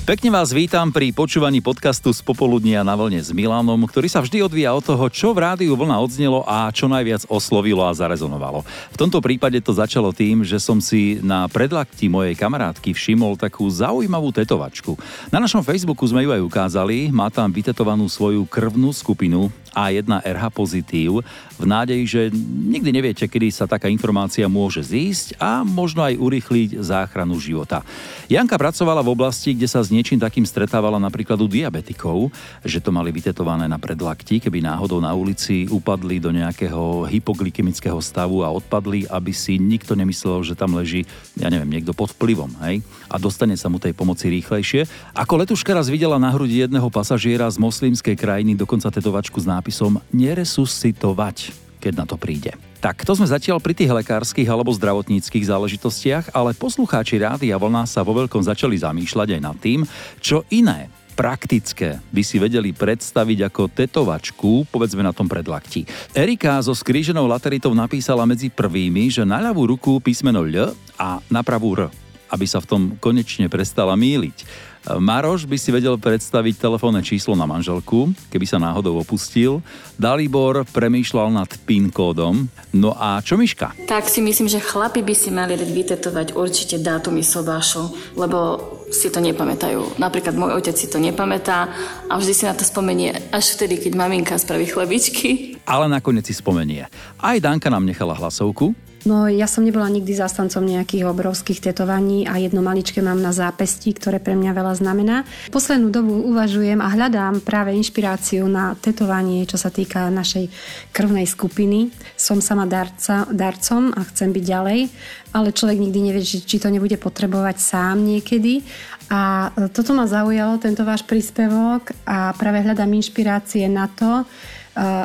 Pekne vás vítam pri počúvaní podcastu z popoludnia na vlne s Milanom, ktorý sa vždy odvíja od toho, čo v rádiu vlna odznelo a čo najviac oslovilo a zarezonovalo. V tomto prípade to začalo tým, že som si na predlakti mojej kamarátky všimol takú zaujímavú tetovačku. Na našom Facebooku sme ju aj ukázali, má tam vytetovanú svoju krvnú skupinu a1 RH pozitív v nádeji, že nikdy neviete, kedy sa taká informácia môže zísť a možno aj urýchliť záchranu života. Janka pracovala v oblasti, kde sa niečím takým stretávala napríklad u diabetikov, že to mali vytetované na predlakti, keby náhodou na ulici upadli do nejakého hypoglykemického stavu a odpadli, aby si nikto nemyslel, že tam leží, ja neviem, niekto pod vplyvom, hej? A dostane sa mu tej pomoci rýchlejšie. Ako letuška raz videla na hrudi jedného pasažiera z moslimskej krajiny dokonca tetovačku s nápisom Neresuscitovať, keď na to príde. Tak, to sme zatiaľ pri tých lekárskych alebo zdravotníckých záležitostiach, ale poslucháči a vlna sa vo veľkom začali zamýšľať aj nad tým, čo iné praktické by si vedeli predstaviť ako tetovačku, povedzme na tom predlakti. Erika so skríženou lateritou napísala medzi prvými, že na ľavú ruku písmeno L a na pravú R, aby sa v tom konečne prestala míliť. Maroš by si vedel predstaviť telefónne číslo na manželku, keby sa náhodou opustil. Dalibor premýšľal nad PIN kódom. No a čo Miška? Tak si myslím, že chlapi by si mali vytetovať určite dátumy sobášu, lebo si to nepamätajú. Napríklad môj otec si to nepamätá a vždy si na to spomenie až vtedy, keď maminka spraví chlebičky. Ale nakoniec si spomenie. Aj Danka nám nechala hlasovku, No ja som nebola nikdy zastancom nejakých obrovských tetovaní a jedno maličké mám na zápesti, ktoré pre mňa veľa znamená. Poslednú dobu uvažujem a hľadám práve inšpiráciu na tetovanie, čo sa týka našej krvnej skupiny. Som sama darca, darcom a chcem byť ďalej, ale človek nikdy nevie, či to nebude potrebovať sám niekedy. A toto ma zaujalo, tento váš príspevok a práve hľadám inšpirácie na to,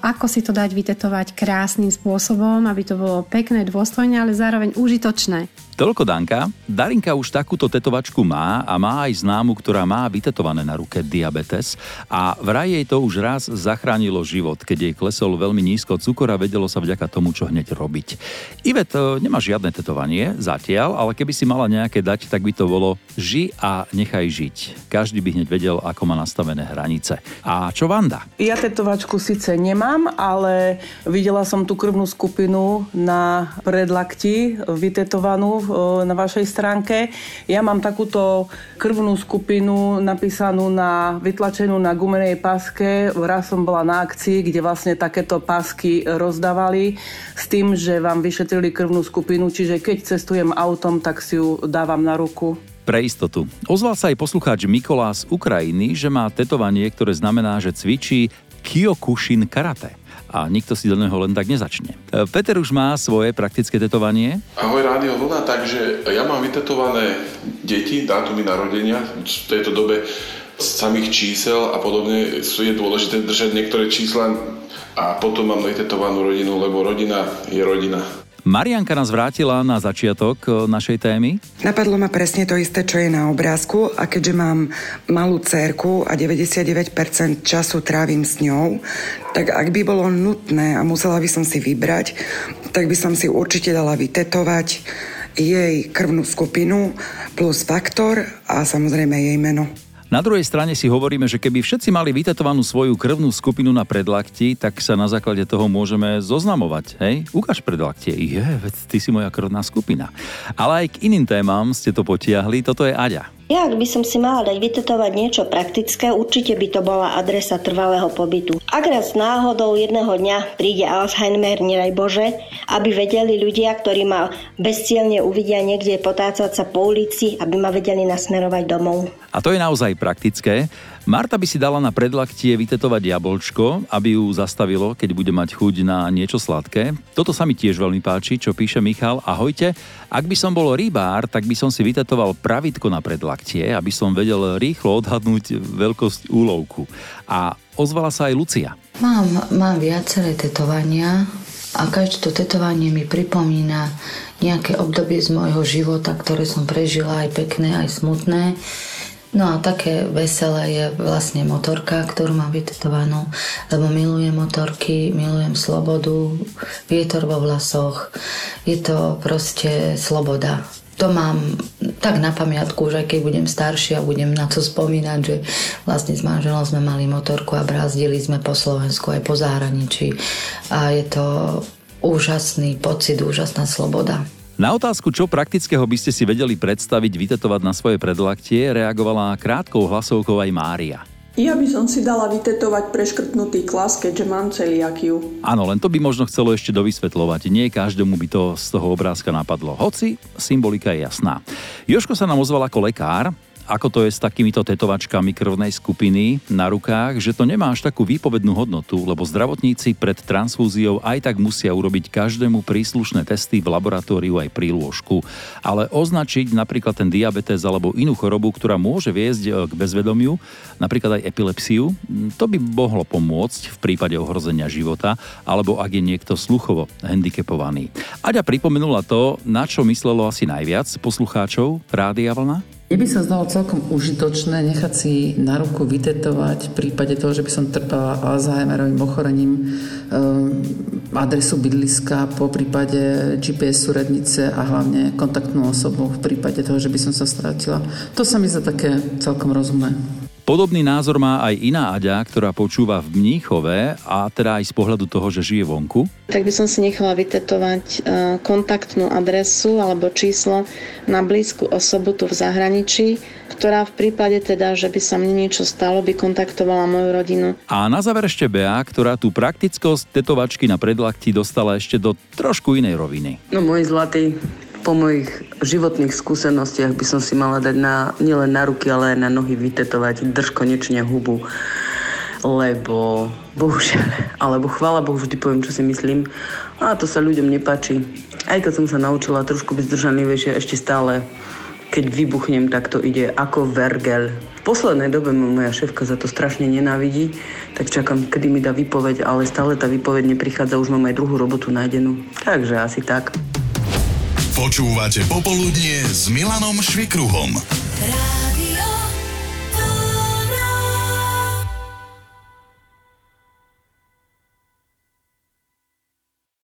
ako si to dať vytetovať krásnym spôsobom, aby to bolo pekné, dôstojné, ale zároveň užitočné. Toľko Danka. Darinka už takúto tetovačku má a má aj známu, ktorá má vytetované na ruke diabetes a vraj jej to už raz zachránilo život, keď jej klesol veľmi nízko cukor a vedelo sa vďaka tomu, čo hneď robiť. Ivet e, nemá žiadne tetovanie zatiaľ, ale keby si mala nejaké dať, tak by to bolo ži a nechaj žiť. Každý by hneď vedel, ako má nastavené hranice. A čo Vanda? Ja tetovačku síce nemám, ale videla som tú krvnú skupinu na predlakti vytetovanú na vašej stránke. Ja mám takúto krvnú skupinu napísanú na, vytlačenú na gumenej paske. Raz som bola na akcii, kde vlastne takéto pasky rozdávali s tým, že vám vyšetrili krvnú skupinu, čiže keď cestujem autom, tak si ju dávam na ruku pre istotu. Ozval sa aj poslucháč Mikolá z Ukrajiny, že má tetovanie, ktoré znamená, že cvičí Kyokushin karate a nikto si do neho len tak nezačne. E, Peter už má svoje praktické tetovanie. Ahoj Rádio Vlna, takže ja mám vytetované deti, dátumy narodenia v tejto dobe samých čísel a podobne sú je dôležité držať niektoré čísla a potom mám vytetovanú rodinu, lebo rodina je rodina. Marianka nás vrátila na začiatok e, našej témy. Napadlo ma presne to isté, čo je na obrázku a keďže mám malú cerku a 99% času trávim s ňou, tak ak by bolo nutné a musela by som si vybrať, tak by som si určite dala vytetovať jej krvnú skupinu plus faktor a samozrejme jej meno. Na druhej strane si hovoríme, že keby všetci mali vytetovanú svoju krvnú skupinu na predlakti, tak sa na základe toho môžeme zoznamovať. Hej? Ukáž predlaktie. Je, veď ty si moja krvná skupina. Ale aj k iným témam ste to potiahli. Toto je Aďa. Ja, ak by som si mala dať vytetovať niečo praktické, určite by to bola adresa trvalého pobytu. Ak raz náhodou jedného dňa príde Alzheimer, nedaj Bože, aby vedeli ľudia, ktorí ma bezcielne uvidia niekde potácať sa po ulici, aby ma vedeli nasmerovať domov. A to je naozaj praktické. Marta by si dala na predlaktie vytetovať jablčko, aby ju zastavilo, keď bude mať chuť na niečo sladké. Toto sa mi tiež veľmi páči, čo píše Michal. Ahojte, ak by som bol rybár, tak by som si vytetoval pravitko na predlaktie, aby som vedel rýchlo odhadnúť veľkosť úlovku. A ozvala sa aj Lucia. Mám, mám viaceré tetovania a každé to tetovanie mi pripomína nejaké obdobie z môjho života, ktoré som prežila, aj pekné, aj smutné. No a také veselé je vlastne motorka, ktorú mám vytetovanú, lebo milujem motorky, milujem slobodu, vietor vo vlasoch. Je to proste sloboda to mám tak na pamiatku, že keď budem starší a budem na to spomínať, že vlastne s manželom sme mali motorku a brázdili sme po Slovensku aj po zahraničí. A je to úžasný pocit, úžasná sloboda. Na otázku, čo praktického by ste si vedeli predstaviť vytetovať na svoje predlaktie, reagovala krátkou hlasovkou aj Mária. Ja by som si dala vytetovať preškrtnutý klas, keďže mám celiakiu. Áno, len to by možno chcelo ešte dovysvetľovať. Nie každému by to z toho obrázka napadlo. Hoci symbolika je jasná. Joško sa nám ozval ako lekár, ako to je s takýmito tetovačkami krvnej skupiny na rukách, že to nemá až takú výpovednú hodnotu, lebo zdravotníci pred transfúziou aj tak musia urobiť každému príslušné testy v laboratóriu aj pri lôžku. Ale označiť napríklad ten diabetes alebo inú chorobu, ktorá môže viesť e, k bezvedomiu, napríklad aj epilepsiu, to by mohlo pomôcť v prípade ohrozenia života, alebo ak je niekto sluchovo handicapovaný. Aďa pripomenula to, na čo myslelo asi najviac poslucháčov Rádia Vlna? Mne by sa zdalo celkom užitočné nechať si na ruku vytetovať v prípade toho, že by som trpela Alzheimerovým ochorením eh, adresu bydliska, po prípade GPS súrednice a hlavne kontaktnú osobu v prípade toho, že by som sa stratila. To sa mi za také celkom rozumné. Podobný názor má aj iná Aďa, ktorá počúva v Mníchove a teda aj z pohľadu toho, že žije vonku. Tak by som si nechala vytetovať e, kontaktnú adresu alebo číslo na blízku osobu tu v zahraničí, ktorá v prípade teda, že by sa mne niečo stalo, by kontaktovala moju rodinu. A na záver ešte Bea, ktorá tú praktickosť tetovačky na predlakti dostala ešte do trošku inej roviny. No môj zlatý, po mojich životných skúsenostiach by som si mala dať na, nielen na ruky, ale aj na nohy vytetovať drž konečne hubu. Lebo, bohužiaľ, alebo chvála Bohu, vždy poviem, čo si myslím. A to sa ľuďom nepáči. Aj keď som sa naučila trošku byť zdržanlivejšia, ešte stále keď vybuchnem, tak to ide ako vergel. V poslednej dobe ma moja šéfka za to strašne nenávidí, tak čakám, kedy mi dá výpoveď, ale stále tá výpoveď neprichádza, už mám aj druhú robotu nájdenú. Takže asi tak. Počúvate popoludnie s Milanom Švikruhom. Rádio